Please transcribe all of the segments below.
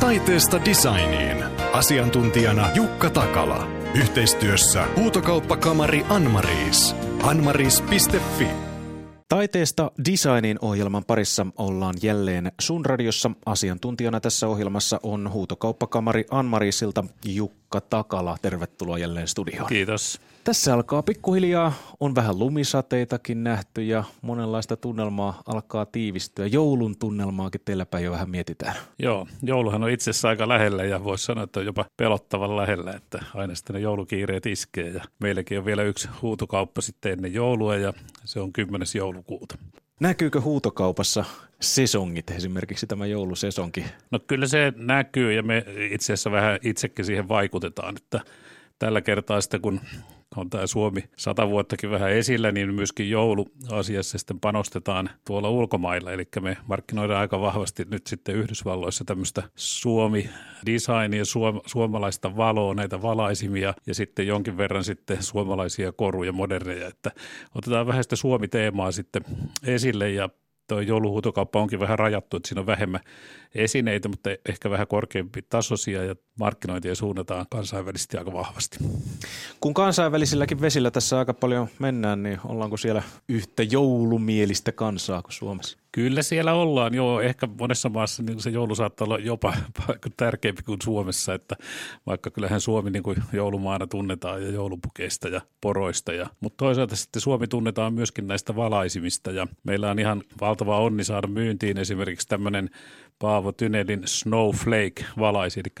Taiteesta designiin. Asiantuntijana Jukka Takala. Yhteistyössä huutokauppakamari Anmaris. Anmaris.fi. Taiteesta designin ohjelman parissa ollaan jälleen sun radiossa. Asiantuntijana tässä ohjelmassa on huutokauppakamari Anmarisilta Jukka Takala. Tervetuloa jälleen studioon. Kiitos. Tässä alkaa pikkuhiljaa, on vähän lumisateitakin nähty ja monenlaista tunnelmaa alkaa tiivistyä. Joulun tunnelmaakin teillä päin jo vähän mietitään. Joo, jouluhan on itse asiassa aika lähellä ja voisi sanoa, että on jopa pelottavan lähellä, että aina sitten ne joulukiireet iskee. Ja meilläkin on vielä yksi huutokauppa sitten ennen joulua ja se on 10. joulukuuta. Näkyykö huutokaupassa sesongit, esimerkiksi tämä joulusesonki? No kyllä se näkyy ja me itse asiassa vähän itsekin siihen vaikutetaan, että tällä kertaa sitten kun on tämä Suomi sata vuottakin vähän esillä, niin myöskin jouluasiassa sitten panostetaan tuolla ulkomailla. Eli me markkinoidaan aika vahvasti nyt sitten Yhdysvalloissa tämmöistä Suomi-designia, suom- suomalaista valoa, näitä valaisimia ja sitten jonkin verran sitten suomalaisia koruja, moderneja. Että otetaan vähän sitä Suomi-teemaa sitten esille ja tuo jouluhuutokauppa onkin vähän rajattu, että siinä on vähemmän esineitä, mutta ehkä vähän korkeampi tasoisia ja markkinointia suunnataan kansainvälisesti aika vahvasti. Kun kansainvälisilläkin vesillä tässä aika paljon mennään, niin ollaanko siellä yhtä joulumielistä kansaa kuin Suomessa? Kyllä siellä ollaan, joo. Ehkä monessa maassa niin se joulu saattaa olla jopa tärkeämpi kuin Suomessa, että vaikka kyllähän Suomi niin kuin joulumaana tunnetaan ja joulupukeista ja poroista. Ja, mutta toisaalta sitten Suomi tunnetaan myöskin näistä valaisimista ja meillä on ihan valtava onni saada myyntiin esimerkiksi tämmöinen Paavo Tynelin Snowflake valaisi, eli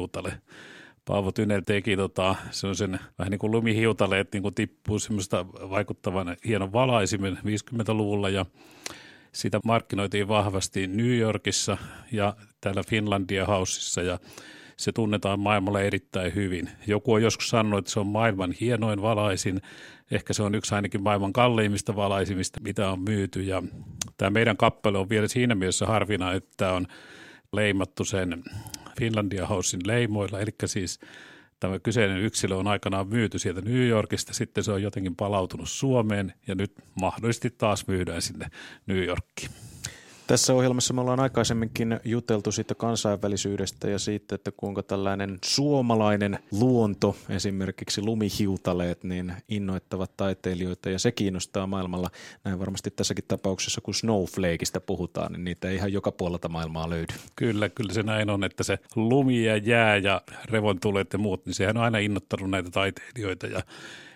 lumihiutale. Paavo Tynel teki tota, sen vähän niin kuin lumihiutale, että niin kuin tippuu semmoista vaikuttavan hienon valaisimen 50-luvulla ja sitä markkinoitiin vahvasti New Yorkissa ja täällä Finlandia Houseissa ja se tunnetaan maailmalla erittäin hyvin. Joku on joskus sanonut, että se on maailman hienoin valaisin. Ehkä se on yksi ainakin maailman kalleimmista valaisimista, mitä on myyty. Ja tämä meidän kappale on vielä siinä mielessä harvina, että on leimattu sen Finlandia Housein leimoilla, eli siis tämä kyseinen yksilö on aikanaan myyty sieltä New Yorkista, sitten se on jotenkin palautunut Suomeen ja nyt mahdollisesti taas myydään sinne New Yorkiin. Tässä ohjelmassa me ollaan aikaisemminkin juteltu siitä kansainvälisyydestä ja siitä, että kuinka tällainen suomalainen luonto, esimerkiksi lumihiutaleet, niin innoittavat taiteilijoita ja se kiinnostaa maailmalla. Näin varmasti tässäkin tapauksessa, kun Snowflakeista puhutaan, niin niitä ei ihan joka puolelta maailmaa löydy. Kyllä, kyllä se näin on, että se lumi ja jää ja revontulet ja muut, niin sehän on aina innottanut näitä taiteilijoita ja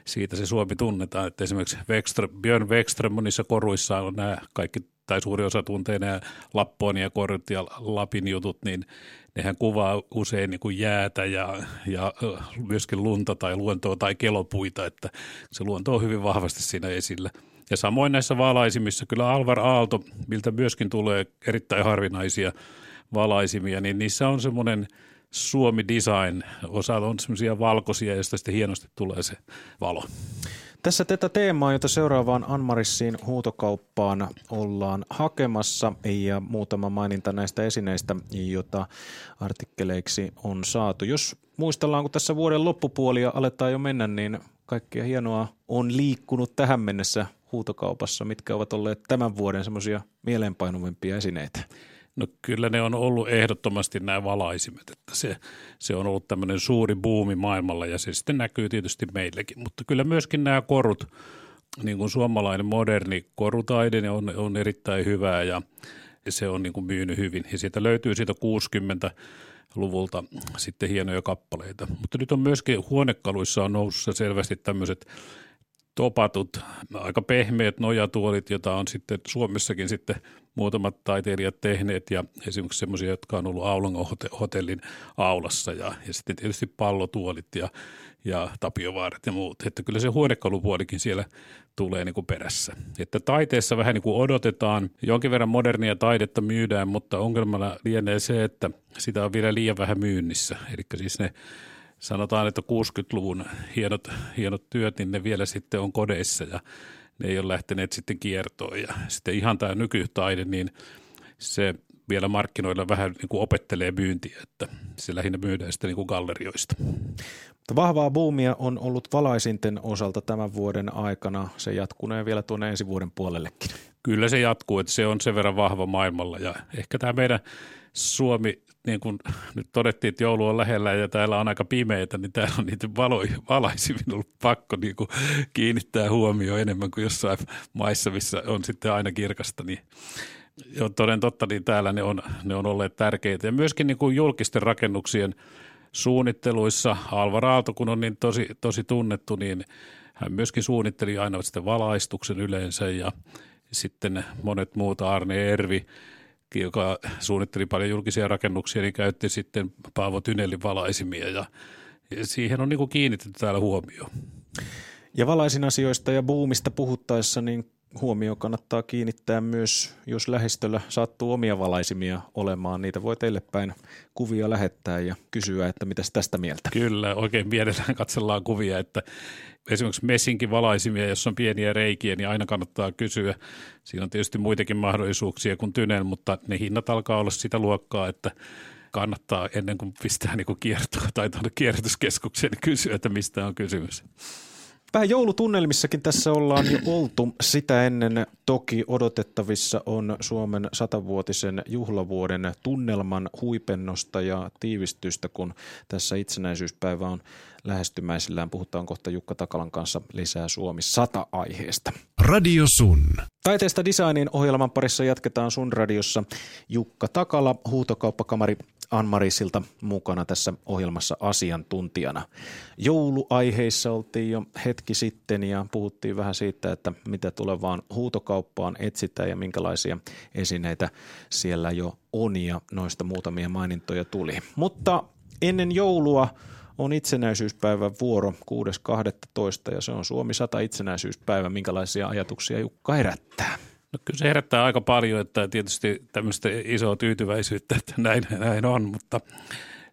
siitä se Suomi tunnetaan, että esimerkiksi Wexström, Björn Wexström monissa koruissa on nämä kaikki tai suuri osa tuntee nämä Lapponia, Korut ja Lapin jutut, niin nehän kuvaa usein niin kuin jäätä ja, ja myöskin lunta tai luontoa tai kelopuita, että se luonto on hyvin vahvasti siinä esillä. Ja samoin näissä valaisimissa kyllä Alvar Aalto, miltä myöskin tulee erittäin harvinaisia valaisimia, niin niissä on semmoinen Suomi design. Osa on semmoisia valkoisia, joista sitten hienosti tulee se valo. Tässä tätä teemaa, jota seuraavaan Anmarissiin huutokauppaan ollaan hakemassa ja muutama maininta näistä esineistä, jota artikkeleiksi on saatu. Jos muistellaan, kun tässä vuoden loppupuolia aletaan jo mennä, niin kaikkea hienoa on liikkunut tähän mennessä huutokaupassa. Mitkä ovat olleet tämän vuoden semmoisia mieleenpainuvimpia esineitä? No kyllä ne on ollut ehdottomasti nämä valaisimet, että se, se on ollut tämmöinen suuri buumi maailmalla ja se sitten näkyy tietysti meillekin, mutta kyllä myöskin nämä korut, niin kuin suomalainen moderni korutaide on, on erittäin hyvää ja se on niin kuin myynyt hyvin ja sieltä löytyy siitä 60 luvulta sitten hienoja kappaleita. Mutta nyt on myöskin huonekaluissa on noussut selvästi tämmöiset topatut, aika pehmeät nojatuolit, joita on sitten Suomessakin sitten muutamat taiteilijat tehneet ja esimerkiksi semmoisia, jotka on ollut Aulangon hotellin aulassa ja, ja sitten tietysti pallotuolit ja, ja tapiovaaret ja muut. Että kyllä se huonekalupuolikin siellä tulee niin kuin perässä. Että taiteessa vähän niin kuin odotetaan, jonkin verran modernia taidetta myydään, mutta ongelmana lienee se, että sitä on vielä liian vähän myynnissä. Eli siis ne sanotaan, että 60-luvun hienot, hienot työt, niin ne vielä sitten on kodeissa ja ne ei ole lähteneet sitten kiertoon. Ja sitten ihan tämä nykytaide, niin se vielä markkinoilla vähän niin kuin opettelee myyntiä, että se lähinnä myydään sitten niin kuin gallerioista. Vahvaa buumia on ollut valaisinten osalta tämän vuoden aikana. Se jatkunee vielä tuonne ensi vuoden puolellekin. Kyllä se jatkuu, että se on sen verran vahva maailmalla ja ehkä tämä meidän Suomi niin kuin nyt todettiin, että joulu on lähellä ja täällä on aika pimeitä, niin täällä on niitä valoja, valaisimin ollut pakko niin kuin kiinnittää huomioon enemmän kuin jossain maissa, missä on sitten aina kirkasta, niin jo toden totta, niin täällä ne on, ne on olleet tärkeitä. Ja myöskin niin kuin julkisten rakennuksien suunnitteluissa, Alvar Aalto, kun on niin tosi, tosi tunnettu, niin hän myöskin suunnitteli aina sitten valaistuksen yleensä ja sitten monet muut, Arne Ervi, joka suunnitteli paljon julkisia rakennuksia, niin käytti sitten Paavo Tynellin valaisimia ja, siihen on niin kuin kiinnitetty täällä huomioon. Ja valaisin asioista ja buumista puhuttaessa, niin huomio kannattaa kiinnittää myös, jos lähistöllä sattuu omia valaisimia olemaan. Niitä voi teille päin kuvia lähettää ja kysyä, että mitä tästä mieltä. Kyllä, oikein mielellään katsellaan kuvia, että esimerkiksi messinkin valaisimia, jos on pieniä reikiä, niin aina kannattaa kysyä. Siinä on tietysti muitakin mahdollisuuksia kuin tynel, mutta ne hinnat alkaa olla sitä luokkaa, että kannattaa ennen kuin pistää niin kiertoa tai tuonne kierrätyskeskukseen, niin kysyä, että mistä on kysymys. Vähän joulutunnelmissakin tässä ollaan jo oltu. Sitä ennen toki odotettavissa on Suomen satavuotisen juhlavuoden tunnelman huipennosta ja tiivistystä, kun tässä itsenäisyyspäivä on lähestymäisillään. Puhutaan kohta Jukka Takalan kanssa lisää Suomi 100 aiheesta. Radio Sun. Taiteesta designin ohjelman parissa jatketaan Sun radiossa. Jukka Takala, huutokauppakamari Anmarisilta mukana tässä ohjelmassa asiantuntijana. Jouluaiheissa oltiin jo hetki sitten ja puhuttiin vähän siitä, että mitä tulevaan huutokauppaan etsitään ja minkälaisia esineitä siellä jo on ja noista muutamia mainintoja tuli. Mutta ennen joulua on itsenäisyyspäivän vuoro 6.12. ja se on Suomi 100 itsenäisyyspäivä. Minkälaisia ajatuksia Jukka herättää? No kyllä se herättää aika paljon, että tietysti tämmöistä isoa tyytyväisyyttä, että näin, näin on, mutta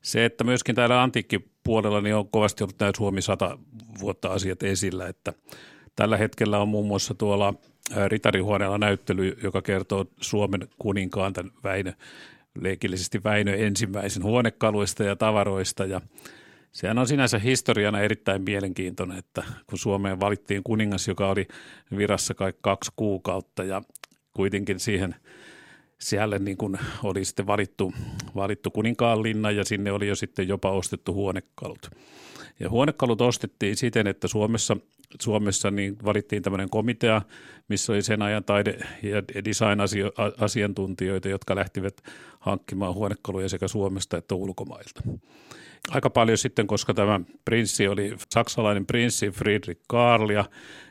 se, että myöskin täällä antiikkipuolella niin on kovasti ollut nämä Suomi 100 vuotta asiat esillä, että tällä hetkellä on muun muassa tuolla Ritarihuoneella näyttely, joka kertoo Suomen kuninkaan tämän Väinö, leikillisesti Väinö ensimmäisen huonekaluista ja tavaroista ja Sehän on sinänsä historiana erittäin mielenkiintoinen, että kun Suomeen valittiin kuningas, joka oli virassa kai kaksi kuukautta ja kuitenkin siihen siellä niin kuin oli sitten valittu, valittu kuninkaanlinna ja sinne oli jo sitten jopa ostettu huonekalut. Ja huonekalut ostettiin siten, että Suomessa, Suomessa niin valittiin tämmöinen komitea, missä oli sen ajan taide- ja design-asiantuntijoita, jotka lähtivät hankkimaan huonekaluja sekä Suomesta että ulkomailta aika paljon sitten, koska tämä prinssi oli saksalainen prinssi Friedrich Karl ja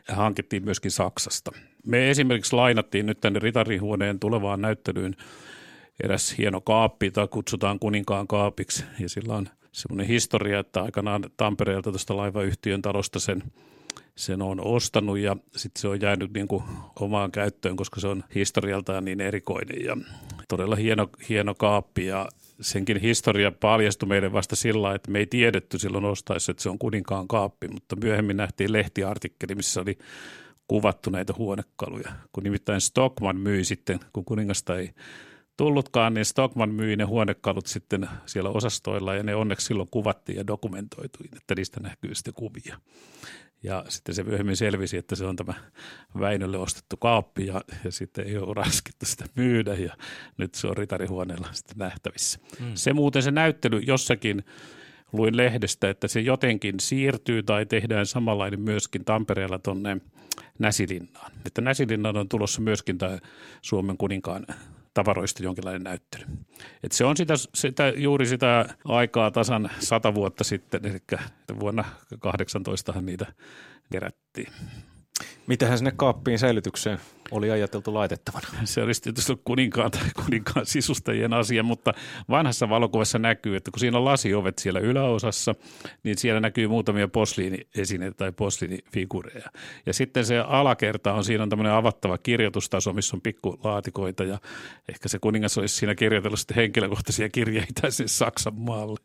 hankittiin myöskin Saksasta. Me esimerkiksi lainattiin nyt tänne ritarihuoneen tulevaan näyttelyyn eräs hieno kaappi, jota kutsutaan kuninkaan kaapiksi ja sillä on semmoinen historia, että aikanaan Tampereelta tuosta laivayhtiön talosta sen sen on ostanut ja sitten se on jäänyt niin kuin omaan käyttöön, koska se on historialtaan niin erikoinen ja todella hieno, hieno kaappi ja senkin historia paljastui meille vasta sillä että me ei tiedetty silloin ostaessa, että se on kuninkaan kaappi, mutta myöhemmin nähtiin lehtiartikkeli, missä oli kuvattu näitä huonekaluja. Kun nimittäin Stockman myi sitten, kun kuningasta ei tullutkaan, niin Stockman myi ne huonekalut sitten siellä osastoilla ja ne onneksi silloin kuvattiin ja dokumentoituin, että niistä näkyy sitten kuvia. Ja sitten se myöhemmin selvisi, että se on tämä Väinölle ostettu kaappi ja, ja sitten ei ole raskittu sitä myydä ja nyt se on ritarihuoneella sitten nähtävissä. Mm. Se muuten se näyttely jossakin luin lehdestä, että se jotenkin siirtyy tai tehdään samanlainen myöskin Tampereella tuonne Näsilinnaan. Että Näsilinnaan on tulossa myöskin tämä Suomen kuninkaan tavaroista jonkinlainen näyttely. Et se on sitä, sitä, juuri sitä aikaa tasan sata vuotta sitten, eli vuonna 18 niitä kerättiin. Mitähän sinne kaappiin säilytykseen oli ajateltu laitettavana? Se olisi tietysti kuninkaan tai kuninkaan sisustajien asia, mutta vanhassa valokuvassa näkyy, että kun siinä on lasiovet siellä yläosassa, niin siellä näkyy muutamia posliiniesineitä tai posliinifigureja. Ja sitten se alakerta on, siinä on tämmöinen avattava kirjoitustaso, missä on pikkulaatikoita ja ehkä se kuningas olisi siinä kirjoitellut sitten henkilökohtaisia kirjeitä sen Saksan maalle.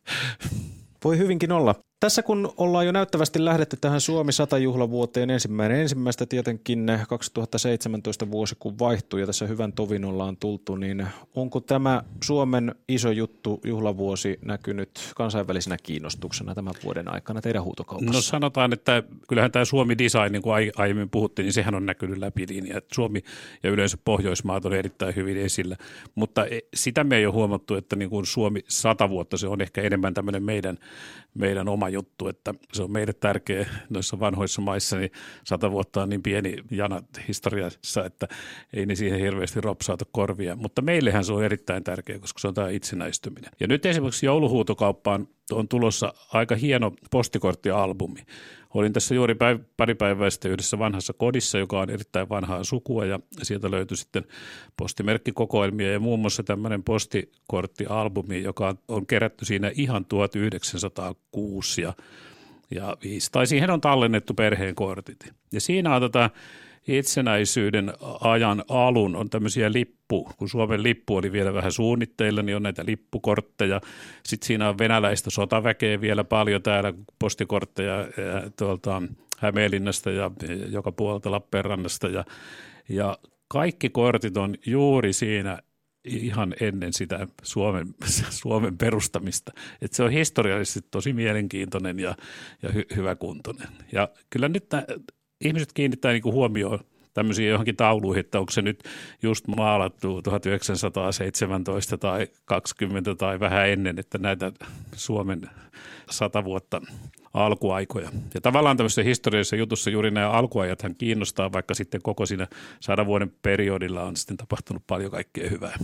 Voi hyvinkin olla. Tässä kun ollaan jo näyttävästi lähdetty tähän Suomi 100-juhlavuoteen ensimmäinen ensimmäistä tietenkin 2017 vuosi kun vaihtui ja tässä hyvän tovin ollaan tultu, niin onko tämä Suomen iso juttu juhlavuosi näkynyt kansainvälisenä kiinnostuksena tämän vuoden aikana teidän huutokaupassa? No sanotaan, että kyllähän tämä Suomi Design, niin kuin aiemmin puhuttiin, niin sehän on näkynyt läpi linja. Suomi ja yleensä Pohjoismaat on erittäin hyvin esillä, mutta e, sitä me ei ole huomattu, että niin kuin Suomi 100 vuotta, se on ehkä enemmän tämmöinen meidän, meidän oma juttu, että se on meille tärkeä noissa vanhoissa maissa, niin sata vuotta on niin pieni jana historiassa, että ei ne siihen hirveästi ropsauta korvia. Mutta meillehän se on erittäin tärkeä, koska se on tämä itsenäistyminen. Ja nyt esimerkiksi jouluhuutokauppaan on tulossa aika hieno postikorttialbumi. Olin tässä juuri päiv- pari päivää sitten yhdessä vanhassa kodissa, joka on erittäin vanhaa sukua ja sieltä löytyi sitten postimerkkikokoelmia ja muun muassa tämmöinen postikorttialbumi, joka on kerätty siinä ihan 1906 ja, ja 5. Tai siihen on tallennettu perheen kortit. Ja siinä on tota, itsenäisyyden ajan alun on tämmöisiä lippu, kun Suomen lippu oli vielä vähän suunnitteilla, niin on näitä lippukortteja. Sitten siinä on venäläistä sotaväkeä vielä paljon täällä, postikortteja tuolta Hämeenlinnasta ja joka puolelta Lappeenrannasta ja, ja kaikki kortit on juuri siinä ihan ennen sitä Suomen, Suomen perustamista. Et se on historiallisesti tosi mielenkiintoinen ja, ja hy, hyväkuntoinen. Ja kyllä nyt ihmiset kiinnittää niin huomioon tämmöisiin johonkin tauluihin, että onko se nyt just maalattu 1917 tai 20 tai vähän ennen, että näitä Suomen sata vuotta alkuaikoja. Ja tavallaan tämmöisessä historiallisessa jutussa juuri nämä alkuajathan kiinnostaa, vaikka sitten koko siinä sadan vuoden periodilla on sitten tapahtunut paljon kaikkea hyvää.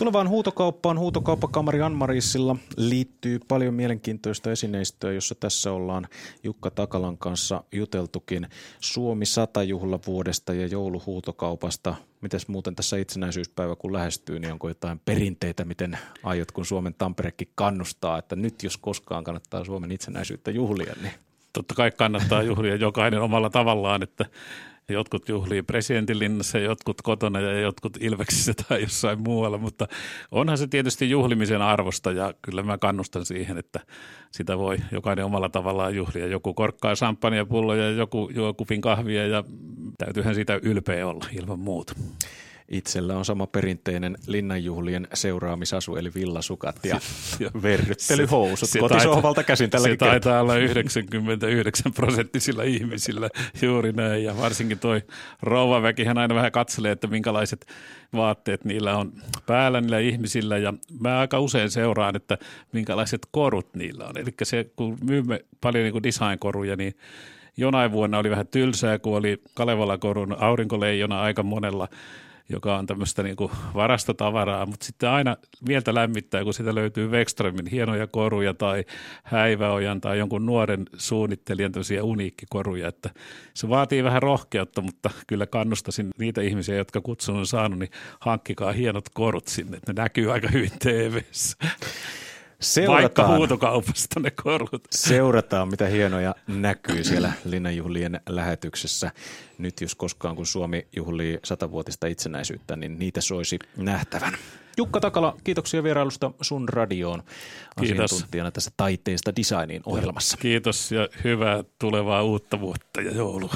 Tulevaan huutokauppaan huutokauppakamari Anmarissilla liittyy paljon mielenkiintoista esineistöä, jossa tässä ollaan Jukka Takalan kanssa juteltukin Suomi 100 juhlavuodesta ja jouluhuutokaupasta. Mites muuten tässä itsenäisyyspäivä kun lähestyy, niin onko jotain perinteitä, miten aiot kun Suomen Tamperekin kannustaa, että nyt jos koskaan kannattaa Suomen itsenäisyyttä juhlia, niin totta kai kannattaa juhlia jokainen omalla tavallaan, että Jotkut juhlii presidentinlinnassa, jotkut kotona ja jotkut Ilveksissä tai jossain muualla, mutta onhan se tietysti juhlimisen arvosta ja kyllä mä kannustan siihen, että sitä voi jokainen omalla tavallaan juhlia. Joku korkkaa pulloja ja joku juo kupin kahvia ja täytyyhän siitä ylpeä olla ilman muuta. Itsellä on sama perinteinen linnanjuhlien seuraamisasu, eli villasukat ja verryttelyhousut. Kotisohvalta käsin tällä Se taitaa olla 99 prosenttisilla ihmisillä juuri näin, ja varsinkin toi rouvaväkihän aina vähän katselee, että minkälaiset vaatteet niillä on päällä niillä ihmisillä, ja mä aika usein seuraan, että minkälaiset korut niillä on. Eli se, kun myymme paljon niin kuin design-koruja, niin jonain vuonna oli vähän tylsää, kun oli Kalevala korun aurinkoleijona aika monella joka on tämmöistä niin kuin varastotavaraa, mutta sitten aina mieltä lämmittää, kun sitä löytyy Vekströmin hienoja koruja tai Häiväojan tai jonkun nuoren suunnittelijan tämmöisiä uniikkikoruja, että se vaatii vähän rohkeutta, mutta kyllä kannustaisin niitä ihmisiä, jotka kutsun on saanut, niin hankkikaa hienot korut sinne, että ne näkyy aika hyvin TVssä. Seurataan. Vaikka huutokaupasta ne korut. Seurataan, mitä hienoja näkyy siellä Linnanjuhlien lähetyksessä. Nyt jos koskaan, kun Suomi juhlii satavuotista itsenäisyyttä, niin niitä soisi nähtävän. Jukka Takala, kiitoksia vierailusta sun radioon Kiitos. asiantuntijana tässä taiteesta designiin ohjelmassa. Kiitos ja hyvää tulevaa uutta vuotta ja joulua.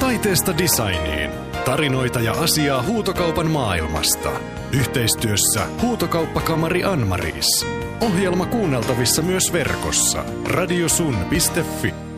Taiteesta designiin. Tarinoita ja asiaa huutokaupan maailmasta. Yhteistyössä Huutokauppakamari Anmaris. Ohjelma kuunneltavissa myös verkossa. radiosun.fi.